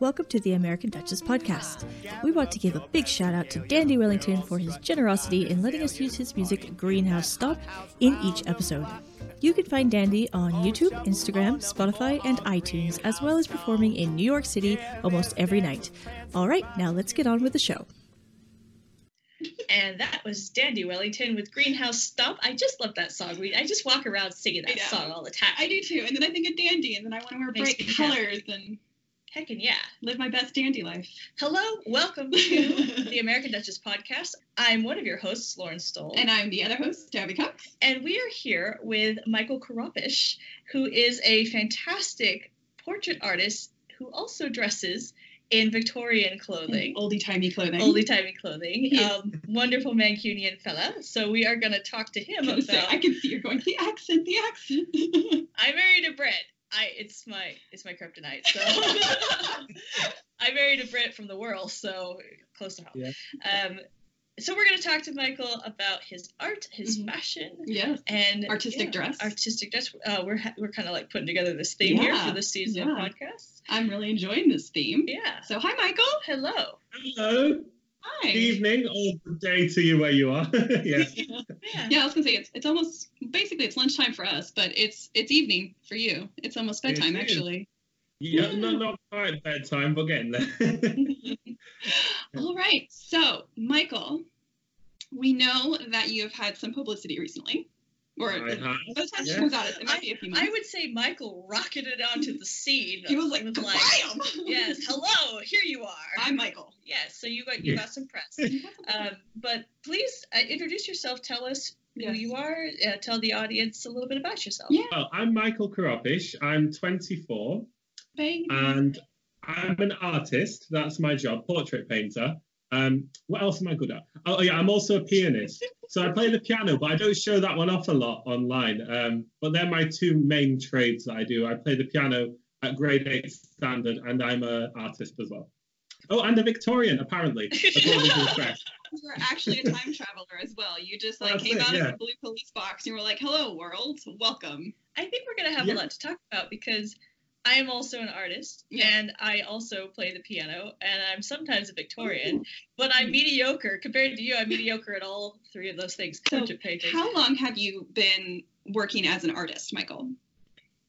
Welcome to the American Duchess podcast. We want to give a big shout out to Dandy Wellington for his generosity in letting us use his music Greenhouse Stop in each episode. You can find Dandy on YouTube, Instagram, Spotify, and iTunes, as well as performing in New York City almost every night. All right, now let's get on with the show. And that was Dandy Wellington with Greenhouse Stop. I just love that song. We, I just walk around singing that know. song all the time. I do too. And then I think of dandy, and then I want to wear Makes bright me colors and Heckin' yeah. live my best dandy life. Hello, welcome to the American Duchess podcast. I'm one of your hosts, Lauren Stowell. And I'm the other host, Abby Cox. And we are here with Michael Karapish, who is a fantastic portrait artist who also dresses in Victorian clothing. Oldie timey clothing. Oldie timey clothing, He is- um, wonderful Mancunian fella. So we are going to talk to him I was say, about. I can see you're going the accent, the accent. I married a Brit. I it's my it's my kryptonite. So I married a Brit from the world, so close to home. Yeah. Um, so we're going to talk to Michael about his art, his Mhm. fashion, yes. and Artistic yeah, dress. Artistic dress. Uh, we're ha- we're kind of like putting together this theme here for this season yeah. podcast. I'm really enjoying this theme. Yeah. So hi Michael. Hello. Hello, Hi. good evening, or good day to you where you are. yeah. Yeah. Yeah, I was gonna say it's it's almost basically it's lunchtime for us, but it's it's evening for you. It's almost bedtime is. actually. Yeah, Yeah. not, not quite bedtime, but getting there. All right. So, Michael, we know that you have had some publicity recently. Or I have, by the time yeah. comes out, it, it might be a few months. I would say Michael rocketed onto the scene. he was like, with "Bam!" yes, hello, here you are. I'm Michael. yes, so you got you Yeah. got some press. Um, but please uh, introduce yourself. Tell us who Yes. you are. Uh, tell the audience a little bit about yourself. Yeah. Well, I'm Michael Karapish. I'm 24, Baby. and I'm an artist. That's my job, portrait painter. Um, what else am I good at? Oh, yeah, I'm also a pianist. So I play the piano, but I don't show that one off a lot online. Um, but they're my two main trades that I do. I play the piano at grade eight standard, and I'm an artist as well. Oh, and a Victorian, apparently, according to the press. you were actually a time traveler as well. You just like That's came it, out yeah. of the blue police box and you were like, "Hello, world, welcome." I think we're gonna have Yeah. a lot to talk about because I am also an artist Yeah. and I also play the piano and I'm sometimes a Victorian, but I'm mediocre compared to you. I'm mediocre at all three of those things. So, How long have you been working as an artist, Michael?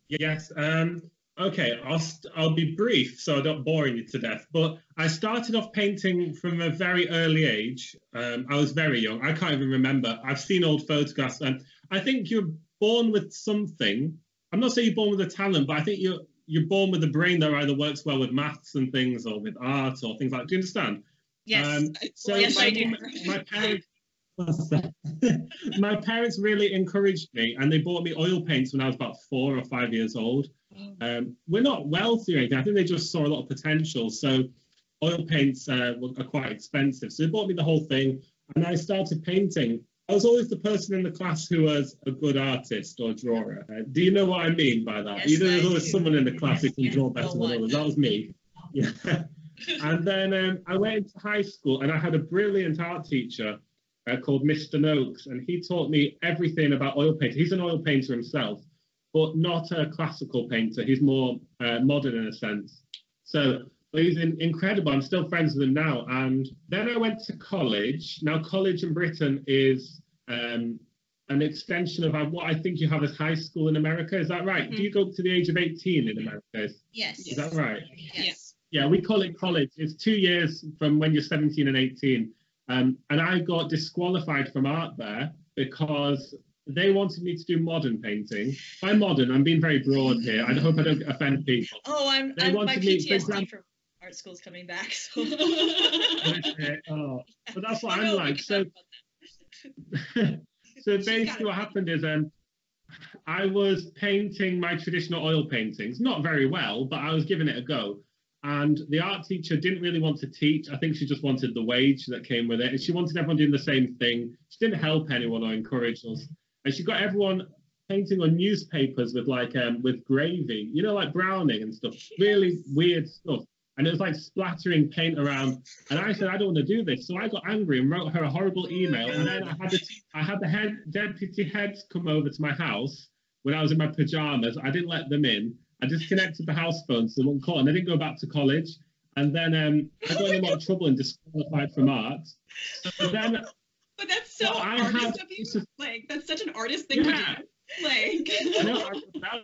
Yes. Um, okay, I'll st- I'll be brief so I don't bore you to death. But I started off painting from a very early age. Um, I was very young. I can't even remember. I've seen old photographs, and I think you're born with something. I'm not saying you're born with a talent, but I think you're you're born with a brain that either works well with maths and things, or with art or things like. Do you understand? yes. Um, so Yes, my, I do. My parents, my parents really encouraged me, and they bought me oil paints when I was about four or five years old. Um, we're not wealthy or anything. I think they just saw a lot of potential. So oil paints uh, were- are quite expensive. So they bought me the whole thing, and I started painting. I was always the person in the class who was a good artist or drawer. Uh, do you know what I mean by that? Yes, Either I there's always do. someone in the class who can Yes, draw better than others. That was me. Yeah. and then um, I went into high school and I had a brilliant art teacher uh, called Mr. Noakes, and he taught me everything about oil painting. He's an oil painter himself, but not a classical painter. He's more uh, modern in a sense. So he's in, incredible. I'm still friends with him now. And then I went to college. Now, college in Britain is um, an extension of what I think you have as high school in America. Is that right? Do you go up to the age of 18 in America? Is, yes. is that right? Yes. Yeah, we call it college. It's two years from when you're 17 and 18. Um, and I got disqualified from art there because they wanted me to do modern painting. By modern, I'm being very broad here. I hope I don't offend people. Oh, I'm, They I'm my wanted me- from art school's coming back. So. oh, but that's what I'm like. So, talk about that. so basically, what happened is um, I was painting my traditional oil paintings, not very well, but I was giving it a go. And the art teacher didn't really want to teach. I think she just wanted the wage that came with it. And she wanted everyone doing the same thing. She didn't help anyone or encourage us. And she got everyone painting on newspapers with like um with gravy, you know, like browning and stuff. Really weird stuff. And it was like splattering paint around. And I said, I don't want to do this. So I got angry and wrote her a horrible email. And then I had the I had the head deputy heads come over to my house when I was in my pajamas. I didn't let them in. I disconnected the house phone so they wouldn't call, and I didn't go back to college. and then um, I got in a lot of trouble and disqualified from art. So then, But that's so Well, artist of you. Like that's such an artist thing yeah. to do. Like no,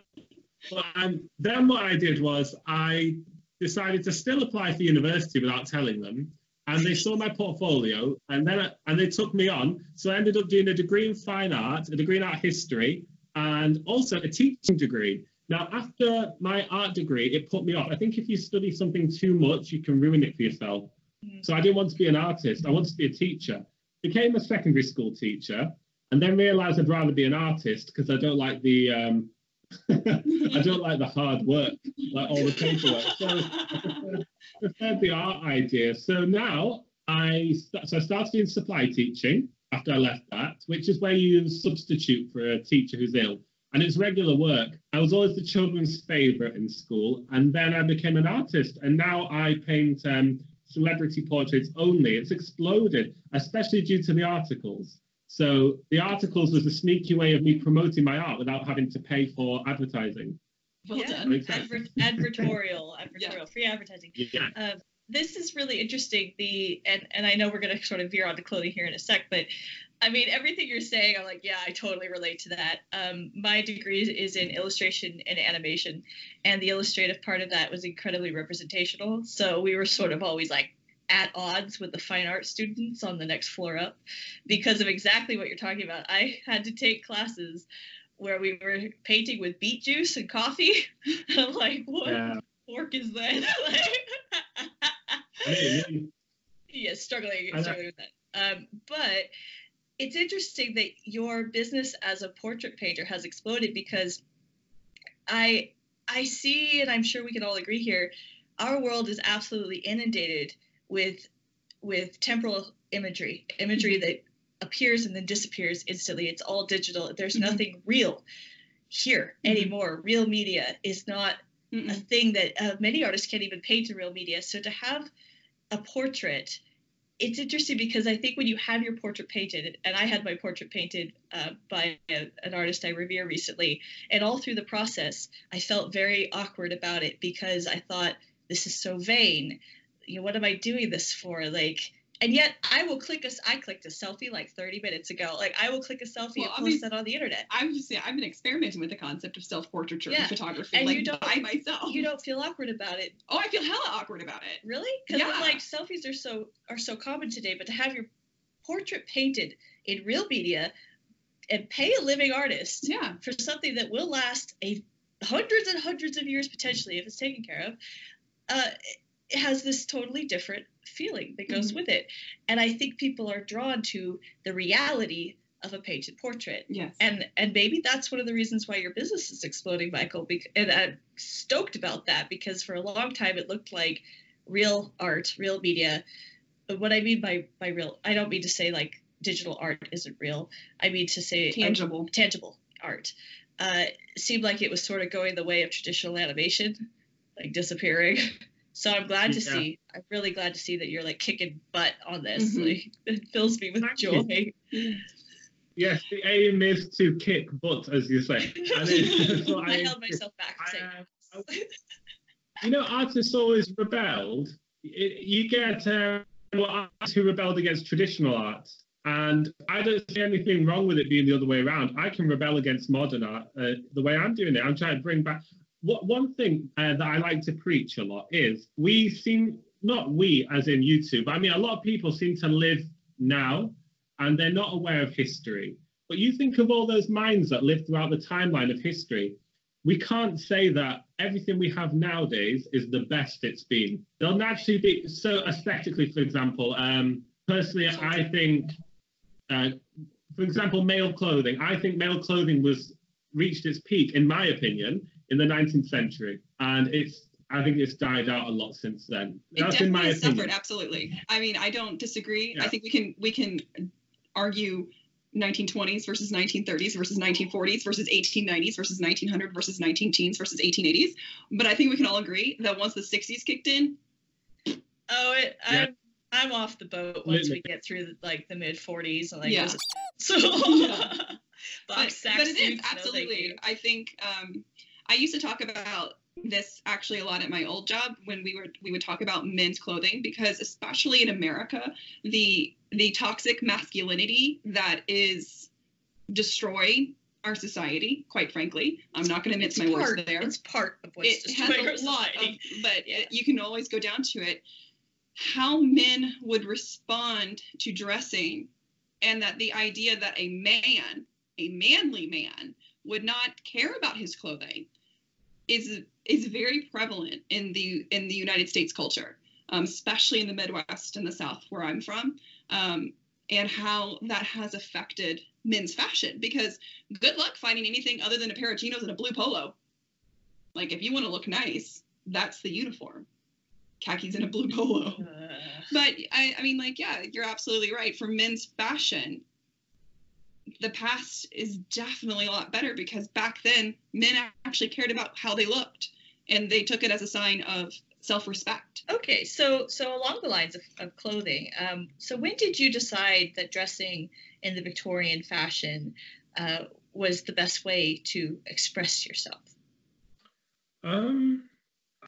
But um, then what I did was I decided to still apply for university without telling them, and they saw my portfolio, and then I, and they took me on. So I ended up doing a degree in fine art, a degree in art history, and also a teaching degree. Now, after my art degree, it put me off. I think if you study something too much, you can ruin it for yourself. Mhm. So I didn't want to be an artist. I wanted to be a teacher. Became a secondary school teacher, and then realised I'd rather be an artist because I don't like the um, I don't like the hard work, like all the paperwork. So I preferred, preferred the art idea. So now I so I started in supply teaching after I left that, which is where you substitute for a teacher who's ill. And it's regular work. I was always the children's favourite in school, and then I became an artist, and now I paint um, celebrity portraits only. It's exploded, especially due to the articles. So the articles was a sneaky way of me promoting my art without having to pay for advertising. well yeah. done. Adver- advertorial, advertorial, free advertising. Yeah. Um, this is really interesting. The and and I know we're going to sort of veer onto clothing here in a sec, but I mean everything you're saying, I'm like, yeah, I totally relate to that. Um, my degree is in illustration and animation, and the illustrative part of that was incredibly representational. So we were sort of always like at odds with the fine art students on the next floor up because of exactly what you're talking about. I had to take classes where we were painting with beet juice and coffee. And I'm like, what Yeah. fork is that? Mean, yeah, struggling, struggling with that. Um, but it's interesting that your business as a portrait painter has exploded because I I see, and I'm sure we can all agree here, our world is absolutely inundated with with temporal imagery, imagery that appears and then disappears instantly. It's all digital. There's Mhm. nothing real here Mhm. anymore. Real media is not a Mm-mm. thing that uh, many artists can't even paint in real media. So to have a portrait, it's interesting because I think when you have your portrait painted, and I had my portrait painted uh, by a, an artist I revere recently, and all through the process, I felt very awkward about it because I thought this is so vain. You know, what am I doing this for? Like. And yet, I will click a. I clicked a selfie like 30 minutes ago. Like, I will click a selfie Well, and I post mean- that on the internet. I was just saying I've been experimenting with the concept of self-portraiture Yeah. and photography And like you don't- by myself. You don't feel awkward about it Oh, I feel hella awkward about it. Really? Because Yeah. like selfies are so are so common today, but to have your portrait painted in real media and pay a living artist Yeah. for something that will last a hundreds and hundreds of years potentially if it's taken care of, uh, it has this totally different feeling that goes Mhm. with it. And I think people are drawn to the reality of a painted portrait Yes. and and maybe that's one of the reasons why your business is exploding michael and i'm stoked about that because for a long time it looked like real art real media but what i mean by by real i don't mean to say like digital art isn't real i mean to say Tangible. tangible art uh seemed like it was sort of going the way of traditional animation like disappearing so i'm glad to Yeah. see i'm really glad to see that you're like kicking butt on this Mhm. like it fills me with Thank joy you. Yes, the aim is to kick butt, as you say. And it's what I aim held myself back. I, saying, uh, you know, artists always rebelled. It, you get uh, artists who rebelled against traditional art, and I don't see anything wrong with it being the other way around. I can rebel against modern art uh, the way I'm doing it. I'm trying to bring back. What one thing uh, that I like to preach a lot is we seem not we as in YouTube. I mean, a lot of people seem to live now, and they're not aware of history. But you think of all those minds that lived throughout the timeline of history we can't say that everything we have nowadays is the best it's been. There'll naturally be so aesthetically, for example. Um, personally, I think, uh, for example, male clothing. I think male clothing was reached its peak, in my opinion, in the 19th century, and it's. I think it's died out a lot since then. It That's in my definitely opinion. suffered. Absolutely. I mean, I don't disagree. I think we can we can argue 1920s versus 1930s versus 1940s versus 1890s versus 1900 versus 19 teens versus 1880s. But I think we can all agree that once the 60s kicked in, Oh, it, Yeah. I'm I'm off the boat once Absolutely. we get through the, like the mid 40s and like Yeah. so Yeah. box but, but it is suits, no, absolutely. I think um, I used to talk about this actually a lot at my old job when we were we would talk about men's clothing because especially in America, the the toxic masculinity that is destroying our society, quite frankly. I'm not going to mince my part, words there. It's part of what's it destroying has a lot of, but Yeah. you can always go down to it. How men would respond to dressing, and that the idea that a man, a manly man, would not care about his clothing, is is very prevalent in the in the United States culture, um, especially in the Midwest and the South, where I'm from, um, and how that has affected men's fashion. Because good luck finding anything other than a pair of chinos and a blue polo. Like if you want to look nice, that's the uniform. Khakis and a blue polo. But I, I mean, like, yeah, you're absolutely right. For men's fashion, the past is definitely a lot better because back then men actually cared about how they looked and they took it as a sign of self-respect. okay, so so along the lines of, of clothing, um, so when did you decide that dressing in the Victorian fashion uh, was the best way to express yourself? Um,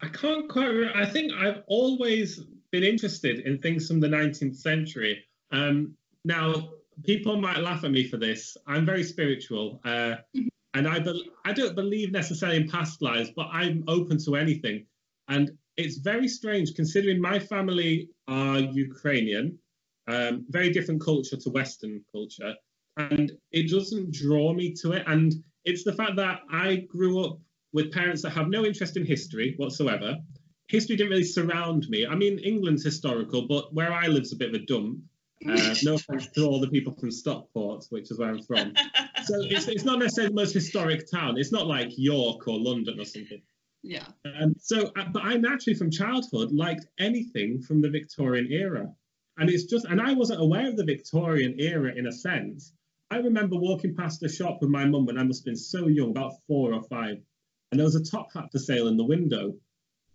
I can't quite. Re- I think I've always been interested in things from the 19th century. Um, now, people might laugh at me for this. I'm very spiritual, uh, and I bel I don't believe necessarily in past lives, but I'm open to anything. And it's very strange considering my family are Ukrainian, um, very different culture to Western culture, and it doesn't draw me to it. And it's the fact that I grew up with parents that have no interest in history whatsoever. History didn't really surround me. I mean, England's historical, but where I live's a bit of a dump. Uh, no offense to all the people from Stockport, which is where I'm from. So it's, it's not necessarily the most historic town. It's not like York or London or something. Yeah. Um, so, uh, but I naturally from childhood liked anything from the Victorian era. And it's just, and I wasn't aware of the Victorian era in a sense. I remember walking past a shop with my mum when I must have been so young, about four or five, and there was a top hat for sale in the window.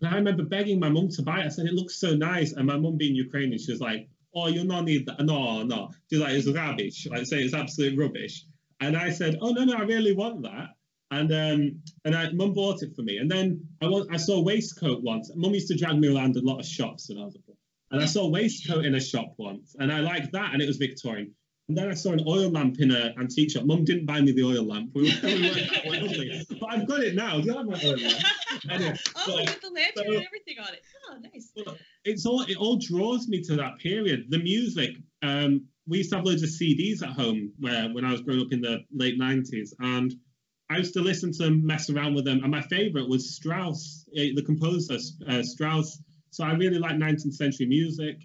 And I remember begging my mum to buy it. I said, it looks so nice. And my mum being Ukrainian, she was like, oh, you not need that. No, no. She's like, it's rubbish. Like, say it's absolute rubbish. And I said, oh, no, no, I really want that. And um, and I, mum bought it for me. And then I want, I saw waistcoat once. Mum used to drag me around a lot of shops when I was a boy. And I saw waistcoat in a shop once, and I liked that, and it was Victorian. And then I saw an oil lamp in an antique shop. Mum didn't buy me the oil lamp. We weren't, we weren't that. But I've got it now. Do you have my oil lamp? Anyway, oh, so- with the lantern so- and everything on it. Oh, nice. It's all it all draws me to that period. The music. Um, we used to have loads of CDs at home where when I was growing up in the late nineties, and I used to listen to them, mess around with them. And my favourite was Strauss, eh, the composer uh, Strauss. So I really like 19th century music.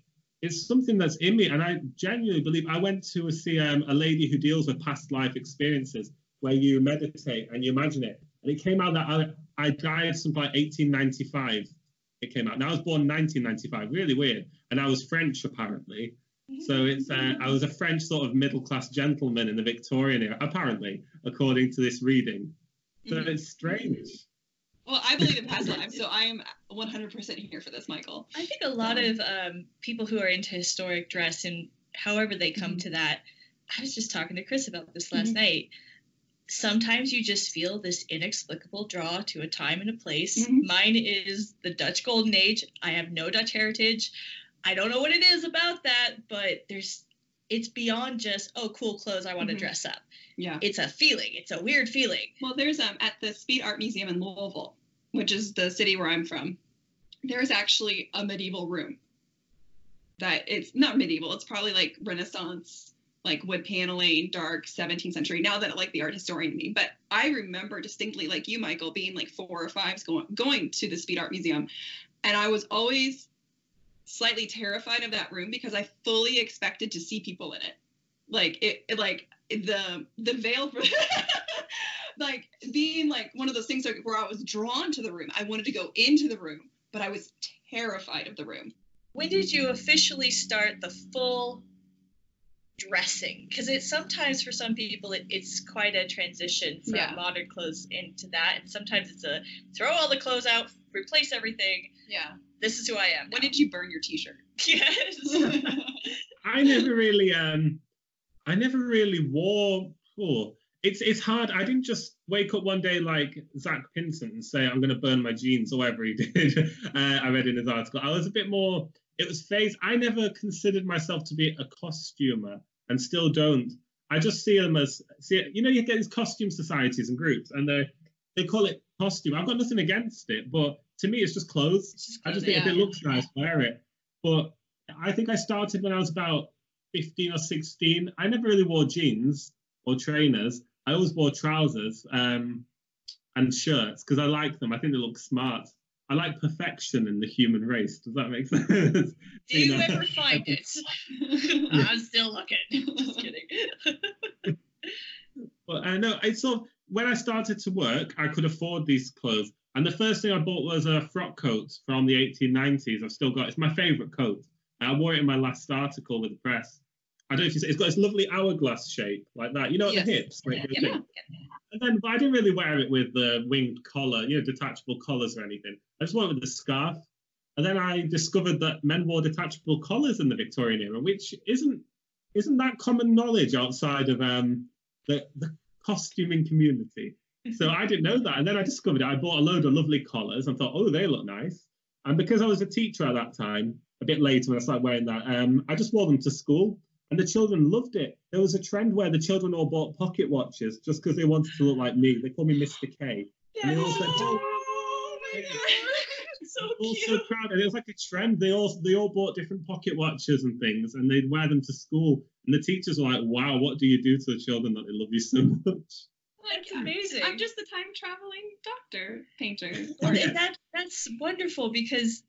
It's something that's in me, and I genuinely believe. I went to see um, a lady who deals with past life experiences, where you meditate and you imagine it, and it came out that I, I died something like 1895 it came out. Now I was born 1995, really weird, and I was French apparently. So it's uh, I was a French sort of middle class gentleman in the Victorian era, apparently, according to this reading. So Mhm. it's strange. Well, I believe in past lives, so I am 100% here for this, Michael. I think a lot of um, people who are into historic dress and however they come Mhm. to that, I was just talking to Chris about this last Mhm. night. Sometimes you just feel this inexplicable draw to a time and a place. Mhm. Mine is the Dutch Golden Age. I have no Dutch heritage. I don't know what it is about that, but there's it's beyond just oh cool clothes I want to Mhm. dress up. Yeah. It's a feeling. It's a weird feeling. Well, there's um at the Speed Art Museum in Louisville, which is the city where I'm from. There's actually a medieval room. That it's not medieval. It's probably like Renaissance, like wood paneling, dark 17th century. Now that like the art historian me, but I remember distinctly, like you, Michael, being like four or five, going going to the Speed Art Museum, and I was always slightly terrified of that room because I fully expected to see people in it. Like it, it like the the veil for like being like one of those things where I was drawn to the room. I wanted to go into the room, but I was terrified of the room. when did you officially start the full dressing because it's sometimes for some people it, it's quite a transition from Yeah. modern clothes into that and sometimes it's a throw all the clothes out replace everything Yeah. This is who i am When did you burn your T-shirt? yes I never really um I never really wore oh it's it's hard. I didn't just wake up one day like Zach Pinson and say I'm going to burn my jeans or whatever he did. uh, I read in his article. I was a bit more. It was phase. I never considered myself to be a costumer, and still don't. I just see them as see. You know, you get these costume societies and groups, and they they call it costume. I've got nothing against it, but to me, it's just clothes. It's just I just think if it looks nice, wear it. But I think I started when I was about 15 or 16. I never really wore jeans or trainers. I always wore trousers um, and shirts because I like them. I think they look smart. I like perfection in the human race. Does that make sense? Do you know, ever find it? I'm still looking. Just kidding. But I know it's sort of when I started to work, I could afford these clothes. And the first thing I bought was a frock coat from the 1890s. I've still got it's my favourite coat. I wore it in my last article with the press. I don't know if you see, it's got this lovely hourglass shape like that. You know, at Yes. the hips. where it goes Yeah. And then, but I didn't really wear it with the winged collar, you know, detachable collars or anything. I just wore it with the scarf. And then I discovered that men wore detachable collars in the Victorian era, which isn't isn't that common knowledge outside of um, the, the costuming community. So I didn't know that. And then I discovered it. I bought a load of lovely collars and thought, oh, they look nice. And because I was a teacher at that time, a bit later when I started wearing that, um, I just wore them to school. And the children loved it. There was a trend where the children all bought pocket watches just because they wanted to look like me. They called me Mr. K. And they all said, oh, Oh my god. So all so proud. And it was like a trend. They all they all bought different pocket watches and things, and they'd wear them to school. And the teachers were like, "Wow, what do you do to the children that they love you so much?" That's amazing. I'm just the time traveling doctor painter. And that that's wonderful because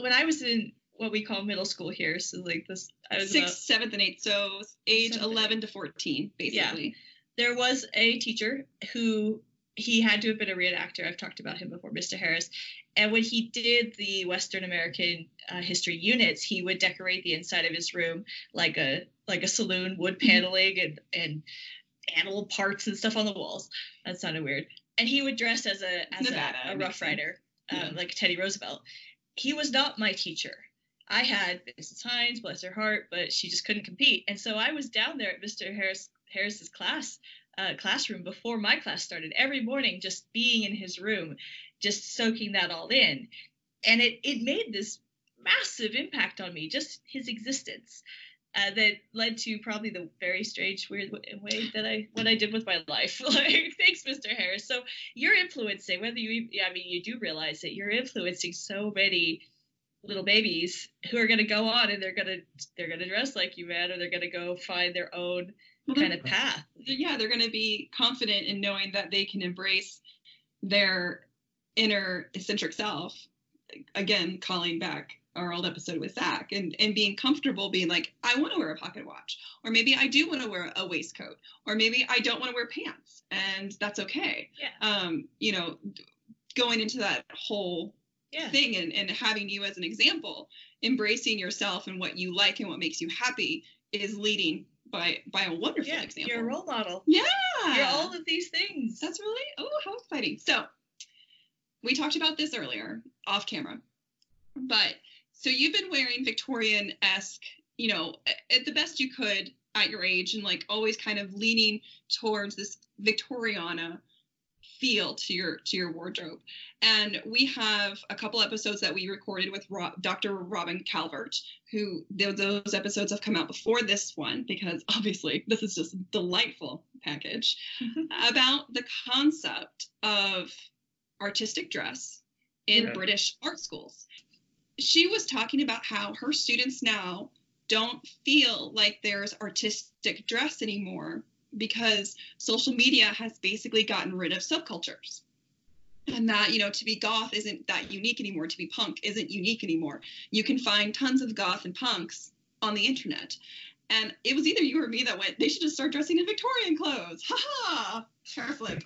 when I was in what we call middle school here, so like this, I was Sixth, seventh, and eighth. So age Seventh 11 to 14, basically. Yeah. there was a teacher who he had to have been a reenactor. I've talked about him before, Mr. Harris. And when he did the Western American uh, history units, he would decorate the inside of his room like a like a saloon, wood paneling and and animal parts and stuff on the walls. That sounded weird. And he would dress as a as Nevada, a, a Rough. Rider, um, Yeah. like Teddy Roosevelt. He was not my teacher. I had Mrs. Hines, bless her heart, but she just couldn't compete. And so I was down there at Mr. Harris Harris's class uh, classroom before my class started every morning, just being in his room, just soaking that all in, and it it made this massive impact on me, just his existence. Uh, that led to probably the very strange, weird way that I what I did with my life. like, thanks, Mr. Harris. So you're influencing, whether you, yeah, I mean, you do realize that you're influencing so many little babies who are going to go on and they're going to they're going to dress like you, man, or they're going to go find their own Well, kind of path. yeah, they're going to be confident in knowing that they can embrace their inner eccentric self. Again, calling back our old episode with Zach and, and being comfortable being like, I want to wear a pocket watch, or maybe I do want to wear a waistcoat, or maybe I don't want to wear pants, and that's okay. Yeah. Um, you know, going into that whole Yeah. thing and, and having you as an example, embracing yourself and what you like and what makes you happy is leading by by a wonderful Yeah, example. you're a role model. Yeah. You're all of these things. That's really oh how exciting. So we talked about this earlier off camera. But so you've been wearing Victorian esque, you know, at the best you could at your age and like always kind of leaning towards this Victoriana feel to your to your wardrobe. And we have a couple episodes that we recorded with Ro- Dr. Robyne Calvert, who th- those episodes have come out before this one because obviously this is just a delightful package mm-hmm. about the concept of artistic dress in Yeah. British art schools. She was talking about how her students now don't feel like there's artistic dress anymore because social media has basically gotten rid of subcultures. And that, you know, to be goth isn't that unique anymore. To be punk isn't unique anymore. You can find tons of goth and punks on the internet. And it was either you or me that went, they should just start dressing in Victorian clothes. Ha ha! Hair flip.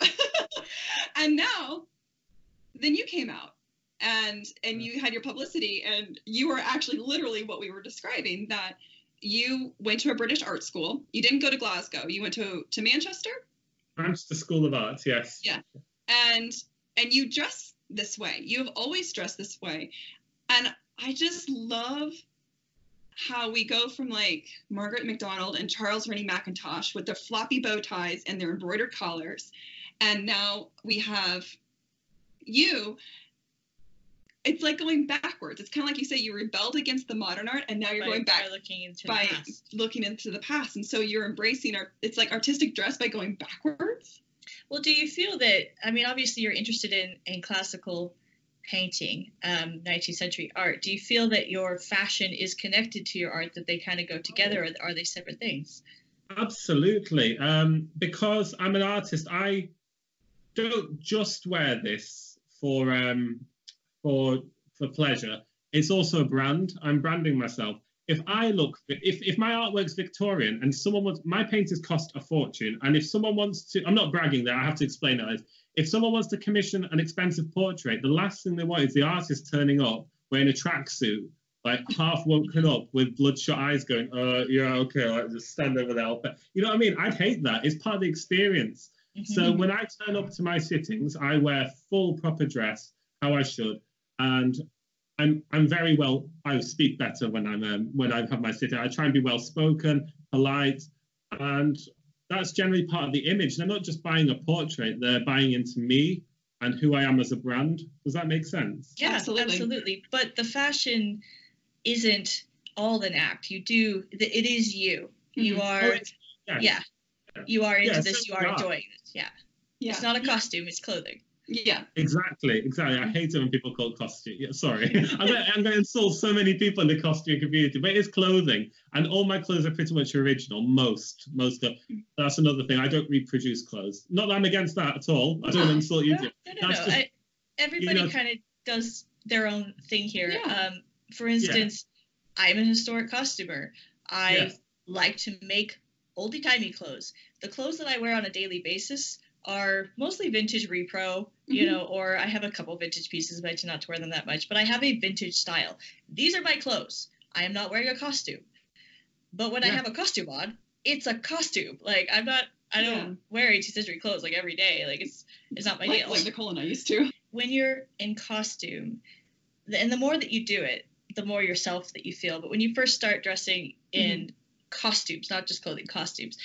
and now, then you came out and and you had your publicity and you were actually literally what we were describing that you went to a British art school. You didn't go to Glasgow. You went to to Manchester Manchester School of Arts, yes. Yeah. and and you dress this way. You have always dressed this way. And I just love how we go from like Margaret MacDonald and Charles Rennie Mackintosh with their floppy bow ties and their embroidered collars, and now we have you. It's like going backwards. It's kind of like you say you rebelled against the modern art, and now you're by, going back by looking into by the past. looking into the past, and so you're embracing art. It's like artistic dress by going backwards. Well, do you feel that? I mean, obviously, you're interested in in classical painting, um, 19th century art. Do you feel that your fashion is connected to your art? That they kind of go together, or are they separate things? Absolutely. Um, because I'm an artist, I don't just wear this for um, for for pleasure. It's also a brand. I'm branding myself. If I look, if if my artwork's Victorian and someone wants, my paintings cost a fortune, and if someone wants to, I'm not bragging there. I have to explain that. If someone wants to commission an expensive portrait, the last thing they want is the artist turning up wearing a tracksuit, like half woken up with bloodshot eyes, going, "Uh, yeah, okay, like just stand over there." But you know what I mean? I'd hate that. It's part of the experience. So when I turn up to my sittings, I wear full proper dress, how I should, and I'm I'm very well. I speak better when I'm um, when I have my sitting. I try and be well spoken, polite, and that's generally part of the image. They're not just buying a portrait; they're buying into me and who I am as a brand. Does that make sense? Yeah, Absolutely. absolutely. But the fashion isn't all an act. You do. It is you. You Mhm. are. Oh, it's- yeah. yeah. You are into Yeah, this. You are are. enjoying it. Yeah. Yeah, It's not a costume. It's clothing. Yeah. Exactly, exactly. I hate it when people call it costume. Yeah, sorry, I'm going, I'm to insult so many people in the costume community, but it is clothing, and all my clothes are pretty much original. Most, most. Of, that's another thing. I don't reproduce clothes. Not that I'm against that at all. I don't insult you. No, no, no. Just- I, everybody know- kind of does their own thing here. Yeah. Um, for instance, I'm an historic costumer. I Yes. like to make oldie timey clothes. The clothes that I wear on a daily basis are mostly vintage repro, you Mhm. know, or I have a couple vintage pieces, but I tend not to wear them that much. But I have a vintage style. These are my clothes. I am not wearing a costume. But when I have a costume on, it's a costume. Like I'm not I don't Yeah. wear 18th century clothes like every day. Like it's it's not my Like, deal like Nicole and I used to. when you're in costume, and the more that you do it, the more yourself that you feel. But when you first start dressing in costumes, not just clothing, costumes,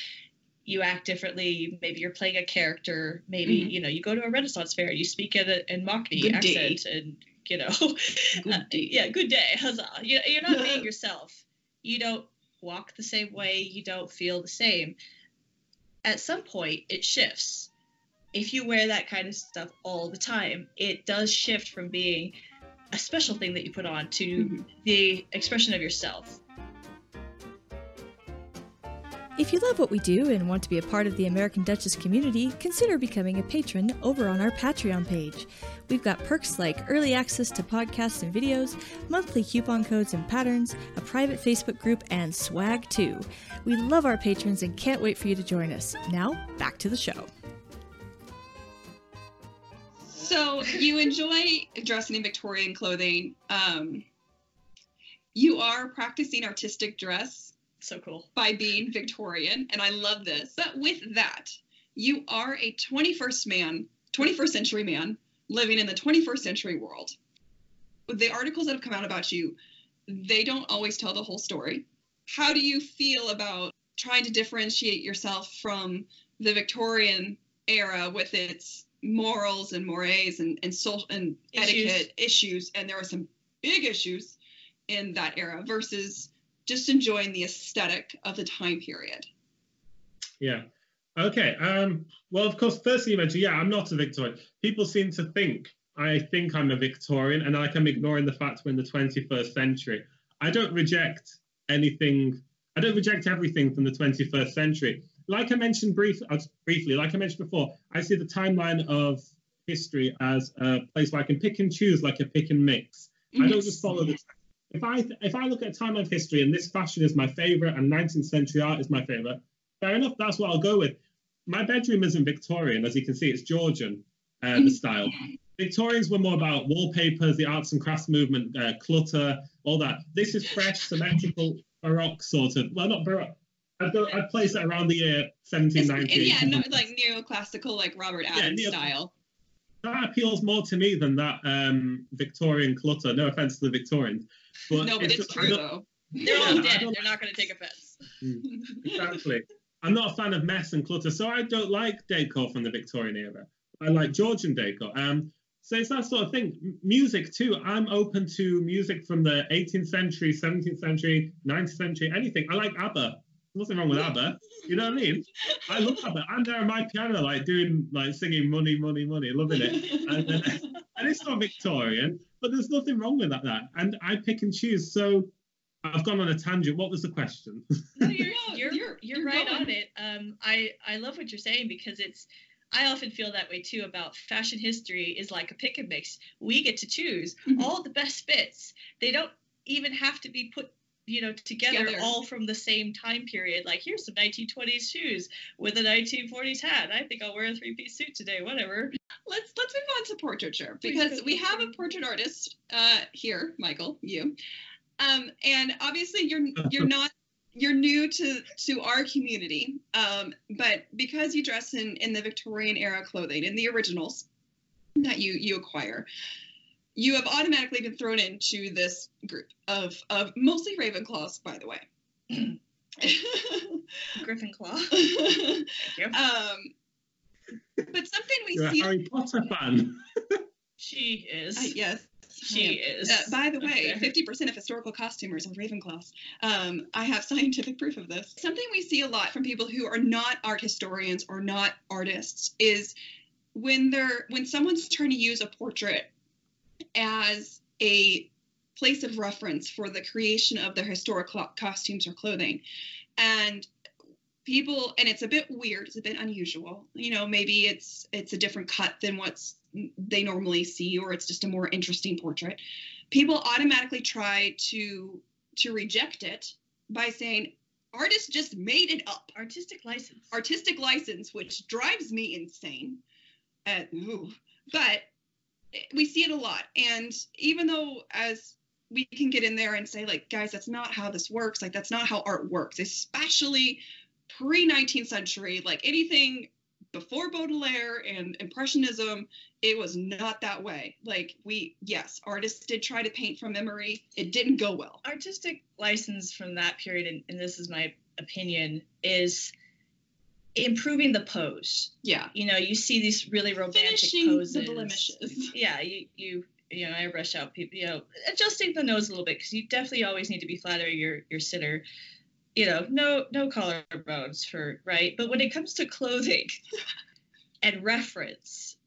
you act differently. Maybe you're playing a character. Maybe Mhm. you know you go to a Renaissance fair. You speak in a in Mockney Good day. accent, and you know, Good uh, yeah, good day, huzzah. You, you're not being yourself. You don't walk the same way. You don't feel the same. At some point, it shifts. If you wear that kind of stuff all the time, it does shift from being a special thing that you put on to Mhm. the expression of yourself. If you love what we do and want to be a part of the American Duchess community, consider becoming a patron over on our Patreon page. We've got perks like early access to podcasts and videos, monthly coupon codes and patterns, a private Facebook group, and swag too. We love our patrons and can't wait for you to join us. Now, back to the show. So you enjoy dressing in Victorian clothing. Um, you are practicing artistic dress So cool. by being Victorian, and I love this. But with that, you are a 21st man, 21st century man living in the 21st century world. The articles that have come out about you, they don't always tell the whole story. How do you feel about trying to differentiate yourself from the Victorian era with its morals and mores and and, social, and Issues. etiquette issues? And there are some big issues in that era versus just enjoying the aesthetic of the time period. Yeah. Okay. Um, well, of course, firstly, you mentioned, yeah, I'm not a Victorian. People seem to think I think I'm a Victorian, and like I'm ignoring the fact we're in the 21st century. I don't reject anything. I don't reject everything from the 21st century. Like I mentioned brief, uh, briefly, like I mentioned before, I see the timeline of history as a place where I can pick and choose, like a pick and mix. I don't just follow the. If I if I look at a time of history and this fashion is my favorite and 19th century art is my favorite, fair enough. That's what I'll go with. My bedroom isn't Victorian, as you can see, it's Georgian uh, the style. Victorians were more about wallpapers, the arts and crafts movement, uh, clutter, all that. This is fresh, symmetrical, baroque sort of. Well, not baroque. I'd go. I'd place it around the year 1790. yeah, like neoclassical, like Robert Adam's neo- style. that appeals more to me than that um, Victorian clutter. No offense to the Victorians, but no, but it's it's true though. They're all dead. don't- They're not going to take offense. exactly. I'm not a fan of mess and clutter, so I don't like decor from the Victorian era. I like Georgian decor. Um, so it's that sort of thing. M- music too. I'm open to music from the 18th century, 17th century, 19th century, anything. I like ABBA. Nothing wrong with ABBA. You know what I mean? I love ABBA. I'm there on my piano, like doing, like singing money, money, money, loving it. And, then, and it's not Victorian, but there's nothing wrong with that. That and I pick and choose. So I've gone on a tangent. What was the question? No, you're, you're, you're- you're, you're right going. on it. Um, I, I love what you're saying because it's, I often feel that way too about fashion history is like a pick and mix. We get to choose Mhm. all the best fits. They don't even have to be put, you know, together, Together. all from the same time period. Like here's some 1920s shoes with a 1940s hat. I think I'll wear a three-piece suit today. Whatever. Let's let's move on to portraiture because we have a portrait artist uh, here, Michael, you, um, and obviously you're you're not you're new to to our community, um, but because you dress in in the Victorian era clothing in the originals that you you acquire. You have automatically been thrown into this group of, of mostly Ravenclaws, by the way. Griffin Claw. um, you. But something we You're a see, Harry Potter fan. She is. uh, yes, She is. Uh, by the way, Okay. 50% of historical costumers are Ravenclaws. Um, I have scientific proof of this. Something we see a lot from people who are not art historians or not artists is when they're when someone's trying to use a portrait as a place of reference for the creation of their historical costumes or clothing, and people and it's a bit weird it's a bit unusual. You know maybe it's it's a different cut than what's they normally see or it's just a more interesting portrait. People automatically try to to reject it by saying artist just made it up. Artistic license. artistic license which drives me insane. Uh, but we see it a lot. And even though as we can get in there and say like guys that's not how this works. Like that's not how art works especially pre 19th century like anything before baudelaire and impressionism it was not that way like we yes artists did try to paint from memory it didn't go well artistic license from that period, and, and this is my opinion, is improving the pose. yeah You know, you see these really romantic finishing poses. the blemishes Yeah, you you you know, I brush out people, you know, adjusting the nose a little bit because you definitely always need to be flattering your your sitter. You know, no no collarbones for right, but when it comes to clothing and reference,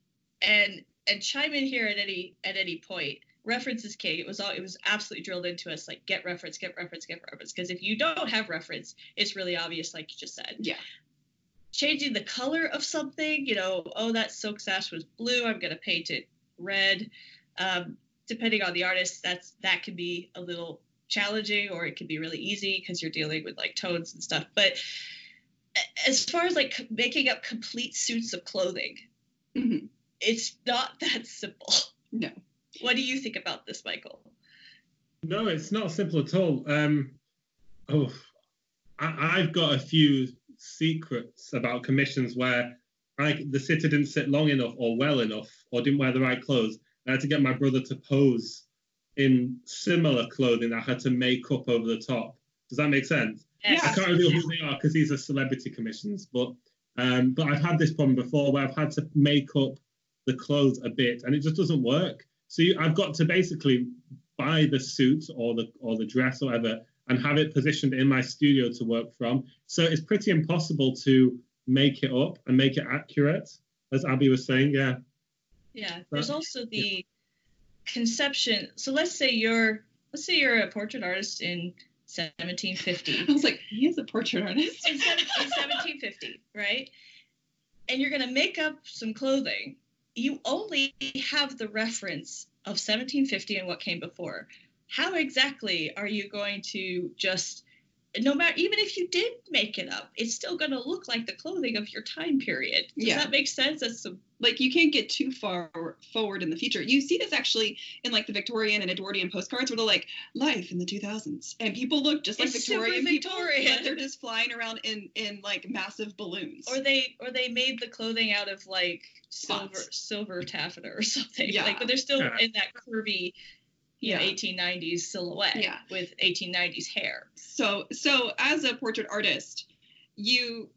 and and chime in here at any at any point. Reference is king. It was all it was absolutely drilled into us like get reference, get reference, get reference. Because if you don't have reference, it's really obvious, like you just said yeah changing the color of something, you know, oh, that silk sash was blue, I'm going to paint it red. Um, depending on the artist, that's that can be a little challenging or it can be really easy because you're dealing with like tones and stuff. But as far as like making up complete suits of clothing, Mhm. it's not that simple. no What do you think about this, Michael? No, it's not simple at all. Um, oh, I, I've got a few secrets about commissions where I, the sitter didn't sit long enough or well enough or didn't wear the right clothes. I had to get my brother to pose in similar clothing I had to make up over the top. Does that make sense? I can't reveal who they are because these are celebrity commissions, but um, but I've had this problem before where I've had to make up the clothes a bit and it just doesn't work. So you, I've got to basically buy the suit or the or the dress or whatever and have it positioned in my studio to work from. So it's pretty impossible to make it up and make it accurate, as Abby was saying. Yeah. Yeah. There's also the conception. So let's say you're let's say you're a portrait artist in 1750. i was like he is a portrait artist in, in 1750, right? And you're going to make up some clothing. You only have the reference of 1750 and what came before. How exactly are you going to just, no matter, even if you did make it up, it's still going to look like the clothing of your time period. Does Yeah. that make sense? That's some, like you can't get too far forward in the future. You see this actually in like the Victorian and Edwardian postcards where they're like life in the 2000s, and people look just like It's super Victorian people, Victorian. but they're just flying around in in like massive balloons. or they or they made the clothing out of like silver Spots. silver taffeta or something. Yeah. Like, but they're still Yeah. in that curvy you know, Yeah. 1890s silhouette Yeah. with 1890s hair. So so as a portrait artist, you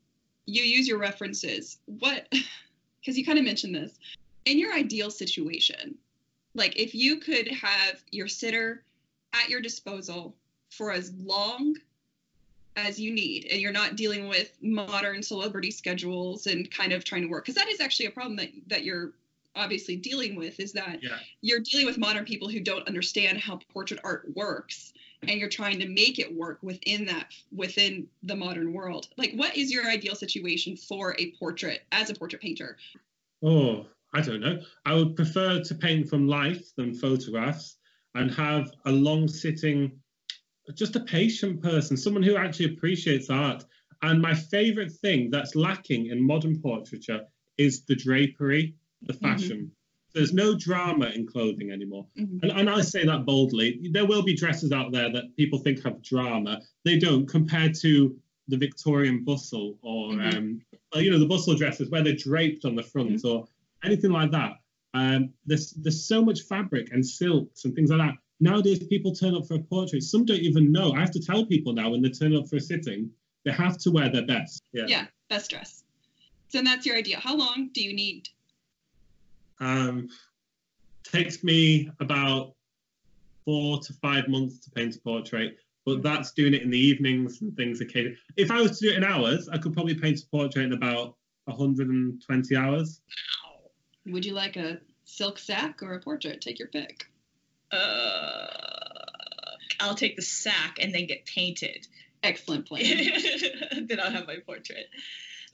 you use your references. What because you kind of mentioned this. In your ideal situation, like if you could have your sitter at your disposal for as long as you need and you're not dealing with modern celebrity schedules and kind of trying to work because that is actually a problem that that you're obviously dealing with is that Yeah. you're dealing with modern people who don't understand how portrait art works and you're trying to make it work within that within the modern world like what is your ideal situation for a portrait as a portrait painter Oh, I don't know. I would prefer to paint from life than photographs and have a long sitting, just a patient person, someone who actually appreciates art. And my favorite thing that's lacking in modern portraiture is the drapery, the fashion. There's no drama in clothing anymore. Mhm. And, and I say that boldly. There will be dresses out there that people think have drama. They don't compared to the Victorian bustle or, Mhm. um, well, you know, the bustle dresses where they're draped on the front or anything like that. Um, there's there's so much fabric and silks and things like that. Nowadays, people turn up for a portrait. Some don't even know. I have to tell people now when they turn up for a sitting, they have to wear their best. Yeah. yeah best dress so that's your idea how long do you need Um, takes me about four to five months to paint a portrait, but that's doing it in the evenings and things. Occasionally, if I was to do it in hours, I could probably paint a portrait in about 120 hours. would you like a silk sack or a portrait take your pick Uh, I'll take the sack and then get painted. excellent plan then I'll have my portrait.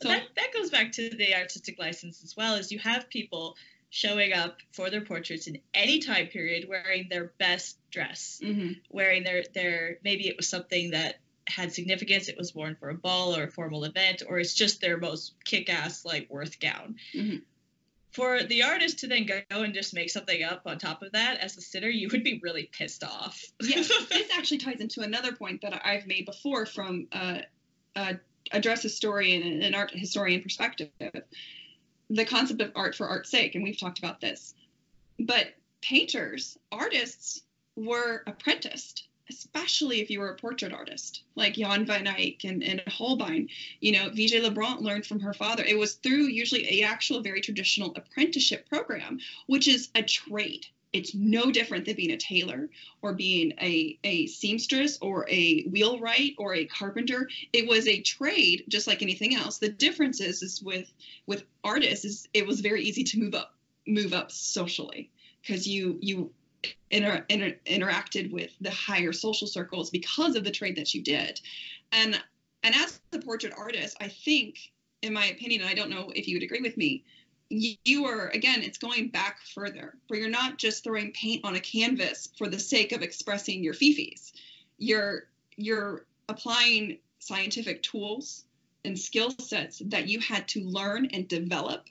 So- that, that goes back to the artistic license as well, is you have people showing up for their portraits in any time period wearing their best dress, hmm wearing their, their maybe it was something that had significance, it was worn for a ball or a formal event, or it's just their most kick-ass like worth gown. Mhm. For the artist to then go and just make something up on top of that as a sitter, you would be really pissed off. yes, this actually ties into another point that I've made before from uh, a, a dress historian and an art historian perspective. The concept of art for art's sake, and we've talked about this. But painters, artists were apprenticed, especially if you were a portrait artist, like Jan van Eyck and, and Holbein. You know, Vigée Lebrun learned from her father. It was through usually a actual very traditional apprenticeship program, which is a trade. It's no different than being a tailor or being a, a seamstress or a wheelwright or a carpenter. It was a trade just like anything else. The difference is, is with with artists is it was very easy to move up move up socially because you you inter, inter, interacted with the higher social circles because of the trade that you did. And and as a portrait artist, I think in my opinion, I don't know if you would agree with me, you, are again it's going back further where you're not just throwing paint on a canvas for the sake of expressing your fifis. You're you're applying scientific tools and skill sets that you had to learn and develop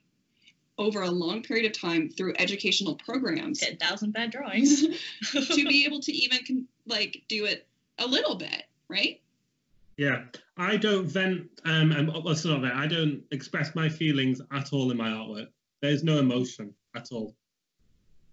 over a long period of time through educational programs. 10,000 bad drawings. to be able to even like do it a little bit right Yeah, I don't vent. Um, and it's not that I don't express my feelings at all in my artwork. There's no emotion at all.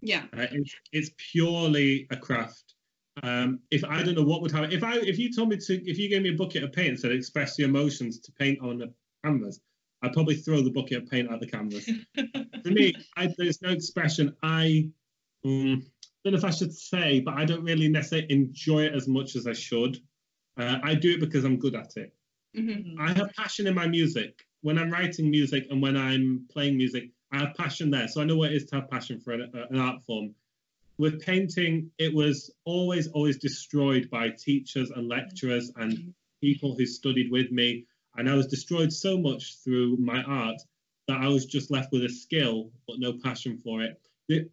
yeah Uh, it's, it's purely a craft. Um, if I don't know what would happen, if I if you told me to, if you gave me a bucket of paint and said express your emotions to paint on a canvas, I'd probably throw the bucket of paint at the canvas. For me, I, there's no expression. I um, don't know if I should say, but I don't really necessarily enjoy it as much as I should. Uh, I do it because I'm good at it. hmm I have passion in my music. When I'm writing music and when I'm playing music, I have passion there. So I know what it is to have passion for an, an art form. With painting, it was always, always destroyed by teachers and lecturers and people who studied with me. And I was destroyed so much through my art that I was just left with a skill, but no passion for it.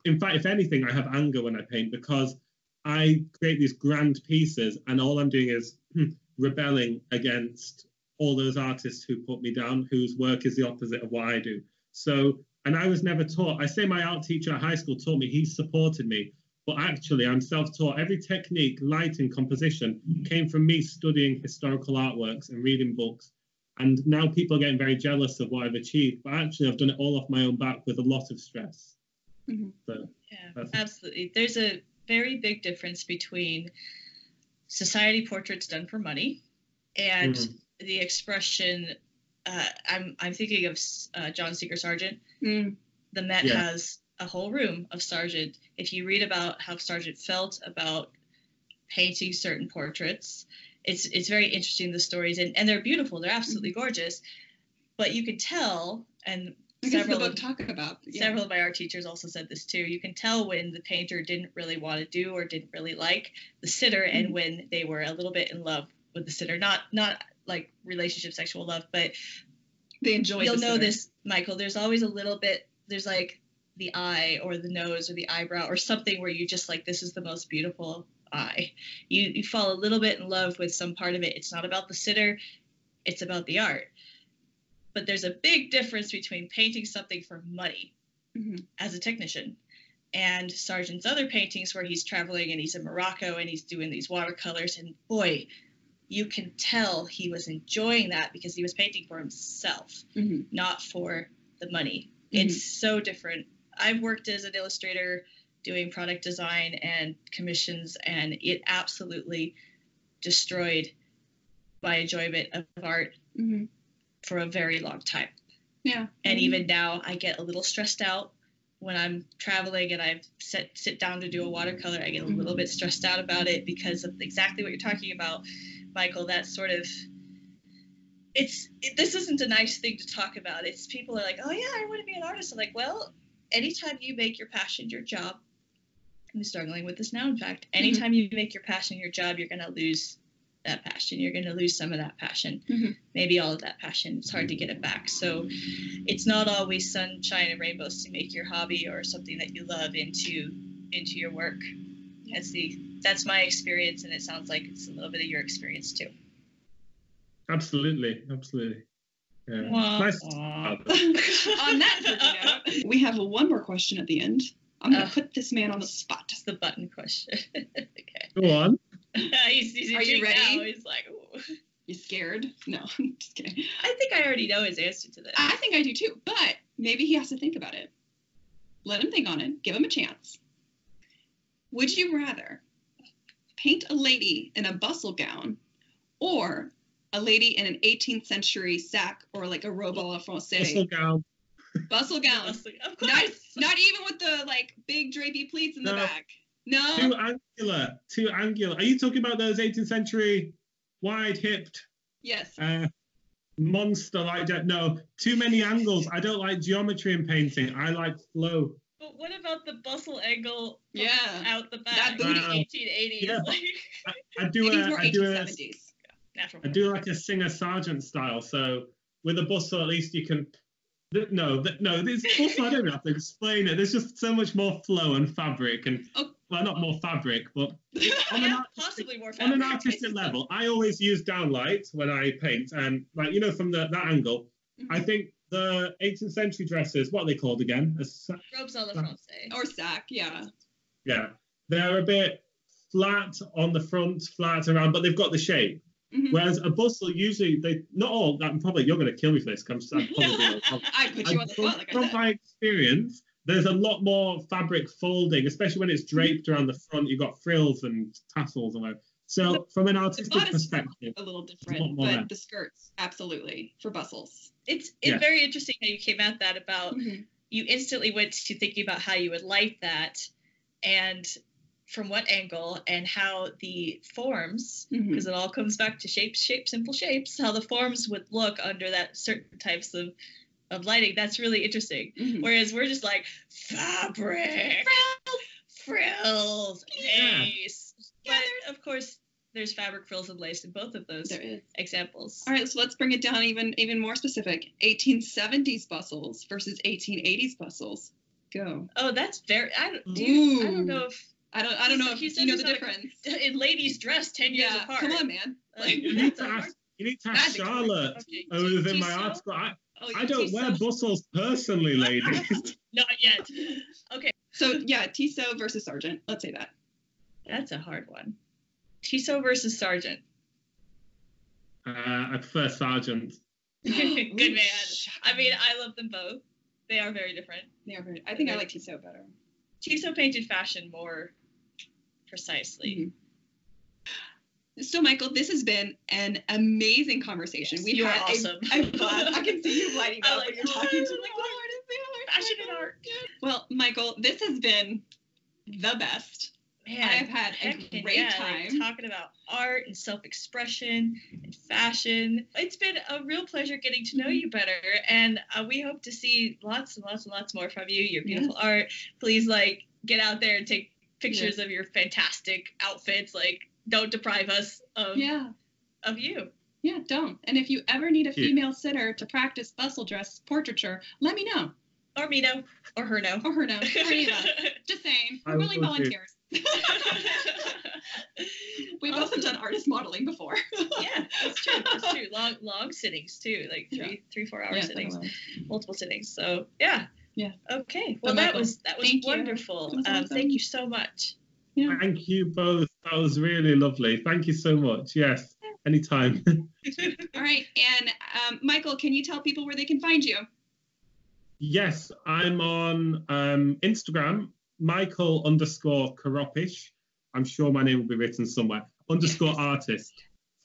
In fact, if anything, I have anger when I paint because I create these grand pieces and all I'm doing is hmm, rebelling against all those artists who put me down, whose work is the opposite of what I do. So, and I was never taught. I say my art teacher at high school taught me, he supported me, but actually I'm self taught. Every technique, lighting, composition came from me studying historical artworks and reading books. And now people are getting very jealous of what I've achieved, but actually I've done it all off my own back with a lot of stress. Mhm. So, Yeah, absolutely. There's a very big difference between society portraits done for money and Mhm. the expression. Uh, I'm I'm thinking of uh, John Singer Sargent. Mm. The Met Yeah. has a whole room of Sargent. If you read about how Sargent felt about painting certain portraits, it's it's very interesting the stories and, and they're beautiful. They're absolutely gorgeous, but you could tell and Because the several book of, talk about yeah. several of my art teachers also said this too. You can tell when the painter didn't really want to do or didn't really like the sitter, and Mhm. when they were a little bit in love with the sitter. Not not like relationship sexual love, but they enjoy. you'll the know sitter. this, Michael. There's always a little bit. There's like the eye or the nose or the eyebrow or something where you just like this is the most beautiful eye. You you fall a little bit in love with some part of it. It's not about the sitter, it's about the art. But there's a big difference between painting something for money Mhm. as a technician and Sargent's other paintings where he's traveling and he's in Morocco and he's doing these watercolors and boy, you can tell he was enjoying that because he was painting for himself, Mhm. not for the money. Mhm. It's so different. I've worked as an illustrator doing product design and commissions and it absolutely destroyed my enjoyment of art Mhm. For a very long time. Yeah. And Mhm. even now, I get a little stressed out when I'm traveling and I sit sit down to do a watercolor. I get a little bit stressed out about it because of exactly what you're talking about, Michael. That sort of it's it, this isn't a nice thing to talk about. It's people are like, oh yeah, I want to be an artist. I'm like, well, anytime you make your passion your job, I'm struggling with this now. In fact, anytime you make your passion your job, you're gonna lose that passion. You're gonna lose some of that passion, Mhm. maybe all of that passion. It's hard to get it back. So it's not always sunshine and rainbows to make your hobby or something that you love into into your work. That's the that's my experience, and it sounds like it's a little bit of your experience too. Absolutely, absolutely. Yeah. Wah, Nice. On that pretty note, we have one more question at the end. I'm gonna Uh. put this man on the spot. Just the button question. okay. Go on. he's, he's Are you ready? Now. He's like, Ooh. You scared? No, I'm just kidding. I think I already know his answer to this. I think I do too, but maybe he has to think about it. Let him think on it. Give him a chance. Would you rather paint a lady in a bustle gown or a lady in an 18th century sack or like a robe à la française? Bustle gown. Bustle gown. Of Not, course. not even with the like big drapey pleats in the back. No. Too angular. Too angular. Are you talking about those 18th century wide hipped Yes. uh, monster like that? No, too many angles. I don't like geometry in painting. I like flow. But what about the bustle angle Yeah. out the back? That booty. The 1880s. Yeah. Like, I do It a, needs more I do a, 1870s. natural. I do like a Singer Sargent style. So with a bustle, at least you can. th- No, th- no, this bustle. I don't have to explain it. There's just so much more flow and fabric, and Oh. Well, not more fabric, but on an yeah, more on an artistic level, I always use downlight when I paint, and like you know, from the, that angle, I think the 18th century dresses, what are they called again? A Robes à la française. Or sack, yeah. yeah, they're a bit flat on the front, flat around, but they've got the shape. Mhm. Whereas a bustle, usually they not all. I'm probably you're going to kill me for this. I'm, I'm probably I put you on the from, spot, like I from my experience, there's a lot more fabric folding, especially when it's draped around the front. You've got frills and tassels and whatever. So, from an artistic perspective, a little lot different, more but there. the skirts, absolutely, for bustles. It's it's Yeah. very interesting how you came at that about Mhm. you instantly went to thinking about how you would light that and from what angle and how the forms because it all comes back to shapes shapes simple shapes how the forms would look under that certain types of of lighting that's really interesting Mhm. whereas we're just like fabric frills Yeah. lace Yeah, but of course there's fabric frills and lace in both of those examples All right, so let's bring it down even even more specific. 1870s bustles versus 1880s bustles. Go. oh that's very i don't do you, i don't know if I don't I don't He know if he you said know the there's not a- difference. in ladies dressed 10 years Yeah, apart come on, man. Like, you need to a ask. You need to ask Charlotte. okay, Oh, within my Tissot? article, I, Oh, I don't wear bustles personally, ladies. Not yet. Okay, So yeah, Tissot versus Sargent. Let's say that. that's a hard one. Tissot versus Sargent. uh, I prefer Sargent. Good man. I mean, I love them both. They are very different. They are very, I think I like Tissot better. Tissot painted fashion more Precisely. Mhm. So, Michael, this has been an amazing conversation. Yes, We've you had a- awesome. I'm glad. I can see you lighting up like, when you're talking to "Oh, me. Like, the Lord, Fashion my art. Well, Michael, this has been the best. Man, I've had a great yeah, like, time. talking about art and self-expression and fashion. It's been a real pleasure getting to know Mhm. you better, and uh, we hope to see lots and lots and lots more from you. Your beautiful Yes. art. Please, like, get out there and take pictures of your fantastic outfits. Like, don't deprive us of Yeah. of you. Yeah, don't. And if you ever need a Yeah. female sitter to practice bustle dress portraiture, let me know. Or me no, or her no. Or her know. Or any of. Just saying. I We're willing will do. volunteers. We've also done artist modeling before. yeah, that's true. That's true. Long long sittings too, like three Yeah. three four hour Yeah, sittings, multiple sittings. So yeah. Yeah. Okay. Well, Well, that Michael, was that was thank you. wonderful. It was um, awesome. Thank you so much. Yeah. Thank you both. That was really lovely. Thank you so much. Yes, anytime. All right. And um, Michael, can you tell people where they can find you? yes, I'm on um, Instagram, Michael underscore Karopish. I'm sure my name will be written somewhere. Underscore artist.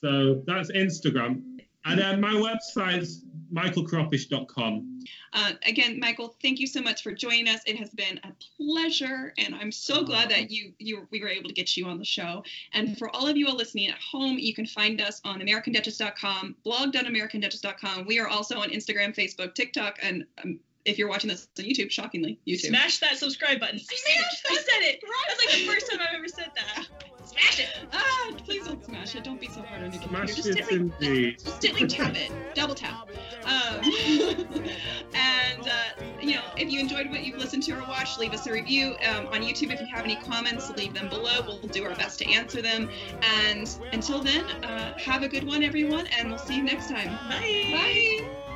So that's Instagram. And then my website's michaelkaropish.com. Uh, again, Michael, thank you so much for joining us. It has been a pleasure, and I'm so glad that you you we were able to get you on the show. And for all of you all listening at home, you can find us on AmericanDuchess.com, blog.AmericanDuchess.com. We are also on Instagram, Facebook, TikTok, and um, if you're watching this on YouTube, shockingly, YouTube. Smash that subscribe button. I said it. I said it. That's like the first time I've ever said that. Smash it. Ah, please don't smash it. Don't be so hard on your computer. Smash Just it gently, indeed. just gently tap it. Double tap. Um, and, uh, you know, if you enjoyed what you've listened to or watched, leave us a review. Um, on YouTube, if you have any comments, leave them below. We'll do our best to answer them. And until then, uh, have a good one, everyone, and we'll see you next time. Bye. Bye.